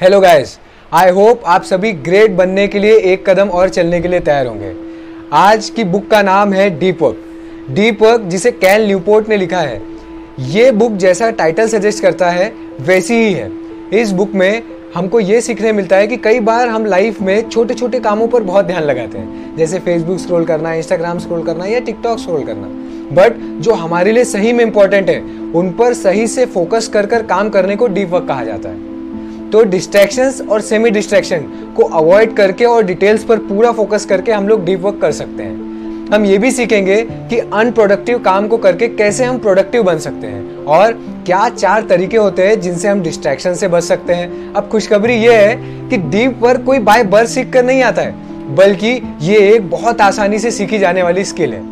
Hello guys I hope आप सभी great बनने के लिए एक कदम और चलने के लिए तैयार होंगे। आज की बुक का नाम है डीप वर्क डीप वर्क जिसे कैल न्यूपोर्ट ने लिखा है, ये बुक जैसा टाइटल सजेस्ट करता है, वैसी ही है। इस बुक में हमको ये सीखने मिलता है कि कई बार हम लाइफ में छोटे छोटे कामों पर बहुत ध्यान लगाते हैं। जैसे फेसबुक स्क्रॉल करना इंस्टाग्राम स्क्रॉल करना या टिकटॉक स्क्रॉल करना। बट जो हमारे लिए सही में इंपॉर्टेंट है, उन पर सही से फोकस कर कर काम करने को डीप वर्क कहा जाता है। तो डिस्ट्रैक्शंस और सेमी डिस्ट्रैक्शन को अवॉइड करके और डिटेल्स पर पूरा फोकस करके हम लोग डीप वर्क कर सकते हैं। हम ये भी सीखेंगे कि अनप्रोडक्टिव काम को करके कैसे हम प्रोडक्टिव बन सकते हैं और क्या चार तरीके होते हैं जिनसे हम डिस्ट्रैक्शन से बच सकते हैं। अब खुशखबरी ये है कि डीप वर्क कोई बाय बर्थ सीख कर नहीं आता है, बल्कि ये एक बहुत आसानी से सीखी जाने वाली स्किल है।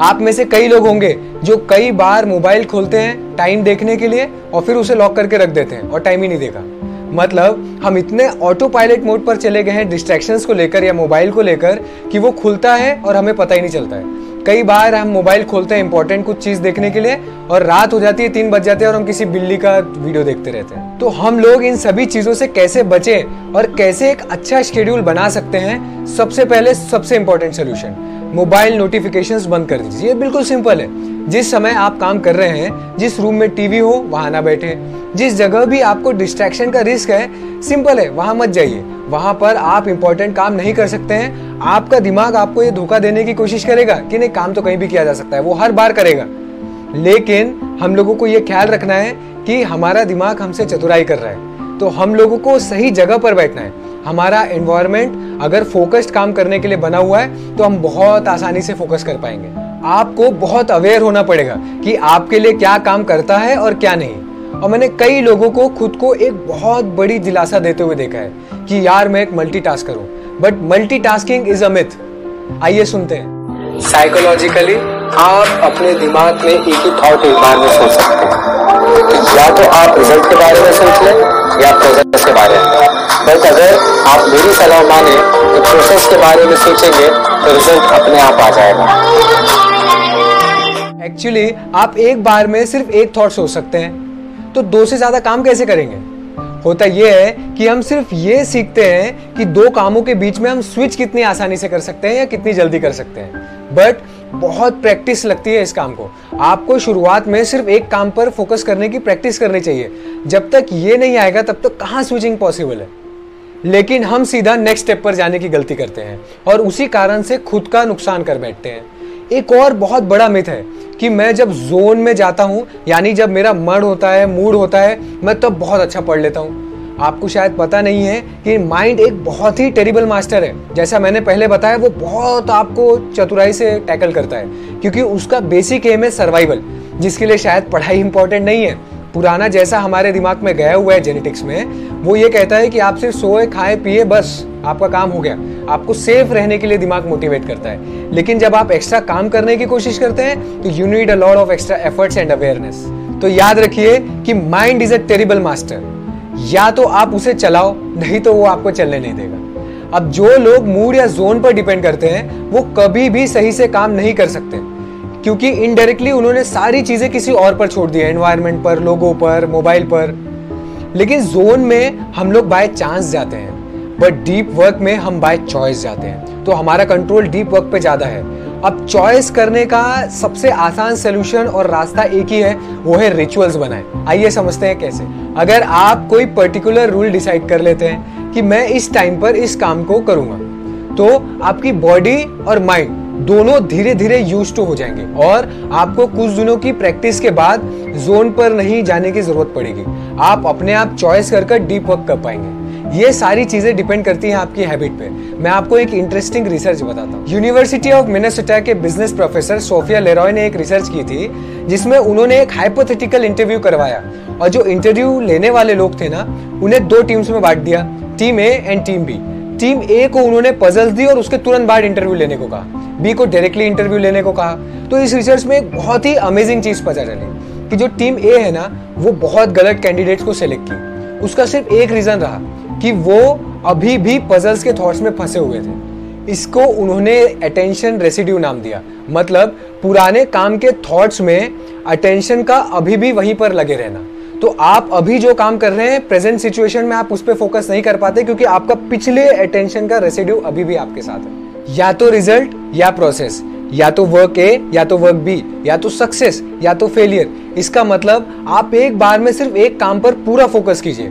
आप में से कई लोग होंगे जो कई बार मोबाइल खोलते हैं टाइम देखने के लिए और फिर उसे लॉक करके रख देते हैं और टाइम ही नहीं देखा मतलब हम इतने ऑटो पायलट मोड पर चले गए हैं डिस्ट्रैक्शंस को लेकर या मोबाइल को लेकर, कि वो खुलता है और हमें पता ही नहीं चलता है। कई बार हम मोबाइल खोलते हैं इंपॉर्टेंट कुछ चीज़ देखने के लिए और रात हो जाती है, तीन बज जाते हैं और हम किसी बिल्ली का वीडियो देखते रहते हैं। तो हम लोग इन सभी चीज़ों से कैसे बचे और कैसे एक अच्छा शेड्यूल बना सकते हैं, सबसे पहले सबसे इंपॉर्टेंट सोल्यूशन मोबाइल नोटिफिकेशंस बंद कर दीजिए। ये बिल्कुल सिंपल है। जिस समय आप काम कर रहे हैं, जिस रूम में टीवी हो, वहाँ ना बैठे। जिस जगह भी आपको डिस्ट्रैक्शन का रिस्क है सिंपल है, वहाँ मत जाइए। वहाँ पर आप इंपॉर्टेंट काम नहीं कर सकते हैं। आपका दिमाग आपको ये धोखा देने की कोशिश करेगा कि नहीं, काम तो कहीं भी किया जा सकता है, वो हर बार करेगा। लेकिन हम लोगों को ये ख्याल रखना है कि हमारा दिमाग हमसे चतुराई कर रहा है। तो हम लोगों को सही जगह पर बैठना है। हमारा एनवायरमेंट अगर फोकस्ड काम करने के लिए बना हुआ है तो हम बहुत आसानी से फोकस कर पाएँगे। आपको बहुत अवेयर होना पड़ेगा कि आपके लिए क्या काम करता है और क्या नहीं। और मैंने कई लोगों को खुद को एक बहुत बड़ी दिलासा देते हुए देखा है कि यार मैं एक मल्टीटास्कर हूँ। But multitasking is a myth आइए सुनते हैं। साइकोलॉजिकली आप अपने दिमाग में एक ही थॉट एक बार में सोच सकते हैं। या तो आप रिज़ल्ट के बारे में सोच लें या प्रोसेस के बारे में। बट अगर आप मेरी सलाह माने तो प्रोसेस के बारे में सोचेंगे तो रिज़ल्ट अपने आप आ जाएगा। एक्चुअली आप एक बार में सिर्फ़ एक थॉट सोच सकते हैं। तो दो से ज़्यादा काम कैसे करेंगे? होता यह है कि हम सिर्फ़ ये सीखते हैं कि दो कामों के बीच में हम स्विच कितनी आसानी से कर सकते हैं या कितनी जल्दी कर सकते हैं। बट बहुत प्रैक्टिस लगती है इस काम को। आपको शुरुआत में सिर्फ़ एक काम पर फोकस करने की प्रैक्टिस करनी चाहिए। जब तक ये नहीं आएगा, तब तक कहाँ स्विचिंग पॉसिबल है? लेकिन हम सीधा नेक्स्ट स्टेप पर जाने की गलती करते हैं और उसी कारण से खुद का नुकसान कर बैठते हैं। एक और बहुत बड़ा मिथ है कि मैं जब जोन में जाता हूँ, यानी जब मेरा मन होता है मूड होता है, मैं तब बहुत अच्छा पढ़ लेता हूँ। आपको शायद पता नहीं है कि माइंड एक बहुत ही टेरिबल मास्टर है। जैसा मैंने पहले बताया, वो बहुत आपको चतुराई से टैकल करता है, क्योंकि उसका बेसिक एम है सर्वाइवल जिसके लिए शायद पढ़ाई इंपॉर्टेंट नहीं है। पुराना जैसा हमारे दिमाग में गया हुआ है जेनेटिक्स में, वो ये कहता है कि आप सिर्फ़ सोए, खाए, पिए, बस, आपका काम हो गया। आपको सेफ़ रहने के लिए दिमाग मोटिवेट करता है। लेकिन जब आप एक्स्ट्रा काम करने की कोशिश करते हैं तो you need a lot of extra efforts and awareness तो याद रखिए कि mind is a terrible master या तो आप उसे चलाओ, नहीं तो वो आपको चलने नहीं देगा। अब जो लोग मूड या जोन पर डिपेंड करते हैं, वो कभी भी सही से काम नहीं कर सकते। क्योंकि इनडायरेक्टली उन्होंने सारी चीज़ें किसी और पर छोड़ दिया एनवायरमेंट पर, लोगों पर मोबाइल पर। लेकिन जोन में हम लोग बाय चांस जाते हैं बट डीप वर्क में हम बाय चॉइस जाते हैं। तो हमारा कंट्रोल डीप वर्क पे ज़्यादा है। अब चॉइस करने का सबसे आसान सोल्यूशन और रास्ता एक ही है, वो है रिचुअल्स बनाए। आइए समझते हैं कैसे। अगर आप कोई पर्टिकुलर रूल डिसाइड कर लेते हैं कि मैं इस टाइम पर इस काम को करूँगा तो आपकी बॉडी और माइंड दोनों धीरे धीरे यूज़ टू हो जाएँगे और आपको कुछ दिनों की प्रैक्टिस के बाद जोन पर नहीं जाने की ज़रूरत पड़ेगी। आप अपने आप चॉइस कर कर डीप वर्क कर पाएँगे। ये सारी चीज़ें डिपेंड करती हैं आपकी हैबिट पे। मैं आपको एक इंटरेस्टिंग रिसर्च बताता हूँ। यूनिवर्सिटी ऑफ़ मिनेसोटा के बिज़नेस प्रोफेसर सोफिया लेरॉय ने एक रिसर्च की थी, जिसमें उन्होंने एक हाइपोथेटिकल इंटरव्यू करवाया। और जो इंटरव्यू लेने वाले लोग थे ना, उन्हें दो टीम्स में बांट दिया team A and team B team A को उन्होंने पजल्स दी और उसके तुरंत बाद इंटरव्यू लेने को कहा। बी को डायरेक्टली इंटरव्यू लेने को कहा। तो इस रिसर्च में एक बहुत ही अमेजिंग चीज़ पता चली कि जो टीम ए है ना, वो बहुत गलत कैंडिडेट्स को सिलेक्ट की उसका सिर्फ़ एक रीजन रहा कि वो अभी भी पजल्स के थॉट्स में फंसे हुए थे। इसको उन्होंने अटेंशन रेसिड्यू नाम दिया। मतलब पुराने काम के थॉट्स में अटेंशन का अभी भी वहीं पर लगे रहना। तो आप अभी जो काम कर रहे हैं प्रेजेंट सिचुएशन में आप उस पर फोकस नहीं कर पाते क्योंकि आपका पिछले अटेंशन का रेसिड्यू अभी भी आपके साथ है। या तो रिज़ल्ट या प्रोसेस या तो वर्क ए या तो वर्क बी या तो सक्सेस या तो फेलियर इसका मतलब आप एक बार में सिर्फ़ एक काम पर पूरा फोकस कीजिए।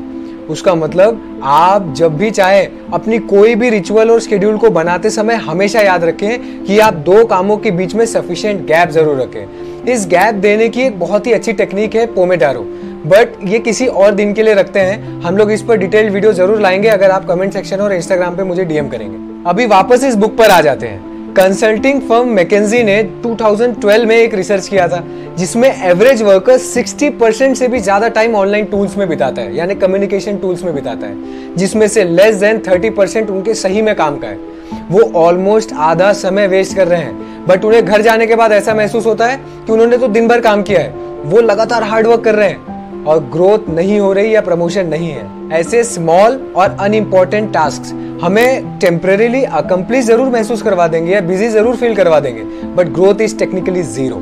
उसका मतलब आप जब भी चाहे, अपनी कोई भी रिचुअल और शेड्यूल को बनाते समय हमेशा याद रखें कि आप दो कामों के बीच में सफिशिएंट गैप ज़रूर रखें। इस गैप देने की एक बहुत ही अच्छी टेक्निक है पोमेडारो बट ये किसी और दिन के लिए रखते हैं। हम लोग इस पर डिटेल्ड वीडियो ज़रूर लाएँगे, अगर आप कमेंट सेक्शन और इंस्टाग्राम पे मुझे डीएम करेंगे। अभी वापस इस बुक पर आ जाते हैं। कंसल्टिंग फर्म मैकेजी ने 2012 में एक रिसर्च किया था, जिसमें एवरेज वर्कर 60 परसेंट से भी ज़्यादा टाइम ऑनलाइन टूल्स में बिताता है, यानी कम्युनिकेशन टूल्स में बिताता है, जिसमें से लेस देन 30 परसेंट उनके सही में काम का है। वो ऑलमोस्ट आधा समय वेस्ट कर रहे हैं बट उन्हें घर जाने के बाद ऐसा महसूस होता है कि उन्होंने तो दिन भर काम किया है। वो लगातार हार्ड वर्क कर रहे हैं। और ग्रोथ नहीं हो रही या प्रमोशन नहीं है। ऐसे स्मॉल और अनइम्पॉर्टेंट टास्क हमें टेम्परेली अकम्प्लिश ज़रूर महसूस करवा देंगे या बिज़ी ज़रूर फील करवा देंगे but growth is technically zero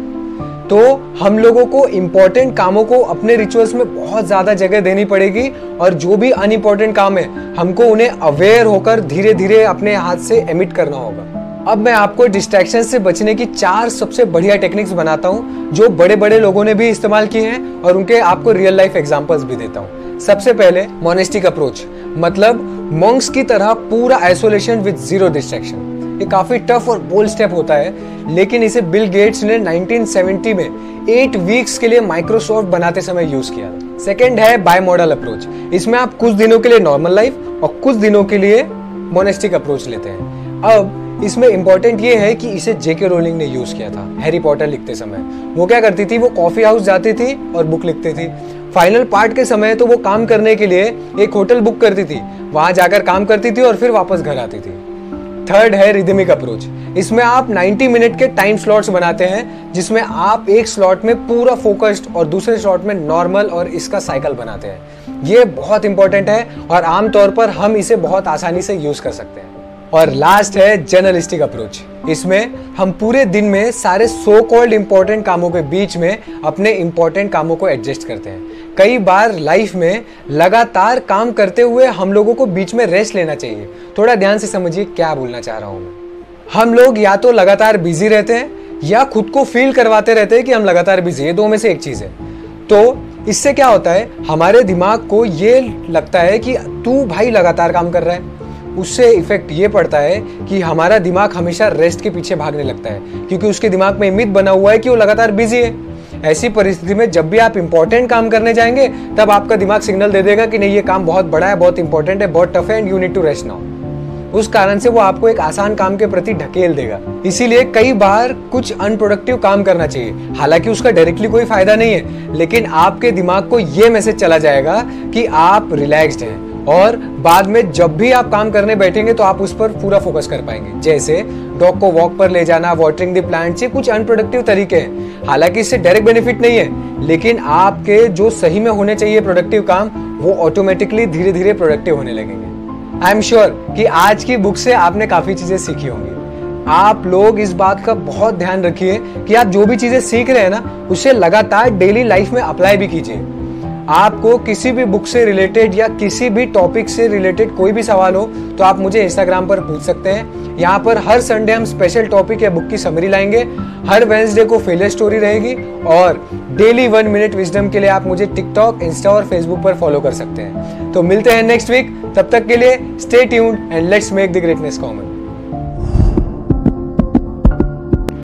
तो हम लोगों को इंपॉर्टेंट कामों को अपने रिचुअल्स में बहुत ज़्यादा जगह देनी पड़ेगी और जो भी अनइम्पॉर्टेंट काम है, हमको उन्हें अवेयर होकर धीरे धीरे अपने हाथ से एमिट करना होगा। अब मैं आपको डिस्ट्रैक्शन से बचने की चार सबसे बढ़िया टेक्निक्स बनाता हूँ, जो बड़े बड़े लोगों ने भी इस्तेमाल किए हैं और उनके आपको रियल लाइफ एग्जांपल्स भी देता हूँ। सबसे पहले मोनेस्टिक अप्रोच मतलब मॉन्क्स की तरह पूरा आइसोलेशन विद ज़ीरो डिस्ट्रैक्शन ये काफ़ी टफ और बोल्ड स्टेप होता है, लेकिन इसे बिल गेट्स ने 1970 में एट वीक्स के लिए माइक्रोसॉफ्ट बनाते समय यूज़ किया। सेकेंड है बाय मॉडल अप्रोच इसमें आप कुछ दिनों के लिए नॉर्मल लाइफ और कुछ दिनों के लिए मोनेस्टिक अप्रोच लेते हैं। अब इसमें इंपॉर्टेंट ये है कि इसे जेके रोलिंग ने यूज़ किया था हैरी पॉटर लिखते समय। वो क्या करती थी? वो कॉफ़ी हाउस जाती थी और बुक लिखती थी। फाइनल पार्ट के समय तो वो काम करने के लिए एक होटल बुक करती थी। वहाँ जाकर काम करती थी और फिर वापस घर आती थी। थर्ड है रिदमिक अप्रोच इसमें आप 90 मिनट के टाइम स्लॉट्स बनाते हैं, जिसमें आप एक स्लॉट में पूरा फोकस्ड और दूसरे स्लॉट में नॉर्मल और इसका साइकिल बनाते हैं। ये बहुत इंपॉर्टेंट है और आमतौर पर हम इसे बहुत आसानी से यूज़ कर सकते हैं। और लास्ट है जर्नलिस्टिक अप्रोच इसमें हम पूरे दिन में सारे सो कॉल्ड इंपॉर्टेंट कामों के बीच में अपने इंपॉर्टेंट कामों को एडजस्ट करते हैं। कई बार लाइफ में लगातार काम करते हुए हम लोगों को बीच में रेस्ट लेना चाहिए। थोड़ा ध्यान से समझिए क्या बोलना चाह रहा हूँ मैं। हम लोग या तो लगातार बिज़ी रहते हैं या खुद को फील करवाते रहते हैं कि हम लगातार बिज़ी है। दो में से एक चीज़ है। तो इससे क्या होता है, हमारे दिमाग को ये लगता है कि तू भाई लगातार काम कर रहा है। उससे इफ़ेक्ट ये पड़ता है कि हमारा दिमाग हमेशा रेस्ट के पीछे भागने लगता है, क्योंकि उसके दिमाग में मित बना हुआ है कि वो लगातार बिज़ी है। ऐसी परिस्थिति में जब भी आप इंपॉर्टेंट काम करने जाएँगे, तब आपका दिमाग सिग्नल दे देगा कि नहीं, ये काम बहुत बड़ा है, बहुत इंपॉर्टेंट है, बहुत टफ है and you need to rest now उस कारण से वो आपको एक आसान काम के प्रति ढकेल देगा। इसीलिए कई बार कुछ अनप्रोडक्टिव काम करना चाहिए। हालाँकि उसका डायरेक्टली कोई फ़ायदा नहीं है, लेकिन आपके दिमाग को ये मैसेज चला जाएगा कि आप रिलैक्स्ड हैं। और बाद में जब भी आप काम करने बैठेंगे तो आप उस पर पूरा फोकस कर पाएँगे। जैसे डॉग को वॉक पर ले जाना वाटरिंग द प्लांट ये कुछ अनप्रोडक्टिव तरीके हैं। हालाँकि इससे डायरेक्ट बेनिफिट नहीं है, लेकिन आपके जो सही में होने चाहिए प्रोडक्टिव काम, वो ऑटोमेटिकली धीरे धीरे प्रोडक्टिव होने लगेंगे। आई एम श्योर कि आज की बुक से आपने काफ़ी चीज़ें सीखी होंगी। आप लोग इस बात का बहुत ध्यान रखिए कि आप जो भी चीज़ें सीख रहे हैं ना, उसे लगातार डेली लाइफ में अप्लाई भी कीजिए। आपको किसी भी बुक से रिलेटेड या किसी भी टॉपिक से रिलेटेड कोई भी सवाल हो तो आप मुझे इंस्टाग्राम पर पूछ सकते हैं। यहाँ पर हर संडे हम स्पेशल टॉपिक या बुक की समरी लाएँगे। हर वेंसडे को फेलियर स्टोरी रहेगी और डेली वन मिनट विजडम के लिए आप मुझे टिकटॉक इंस्टा और फेसबुक पर फॉलो कर सकते हैं। तो मिलते हैं नेक्स्ट वीक तब तक के लिए stay tuned and let's make the greatness common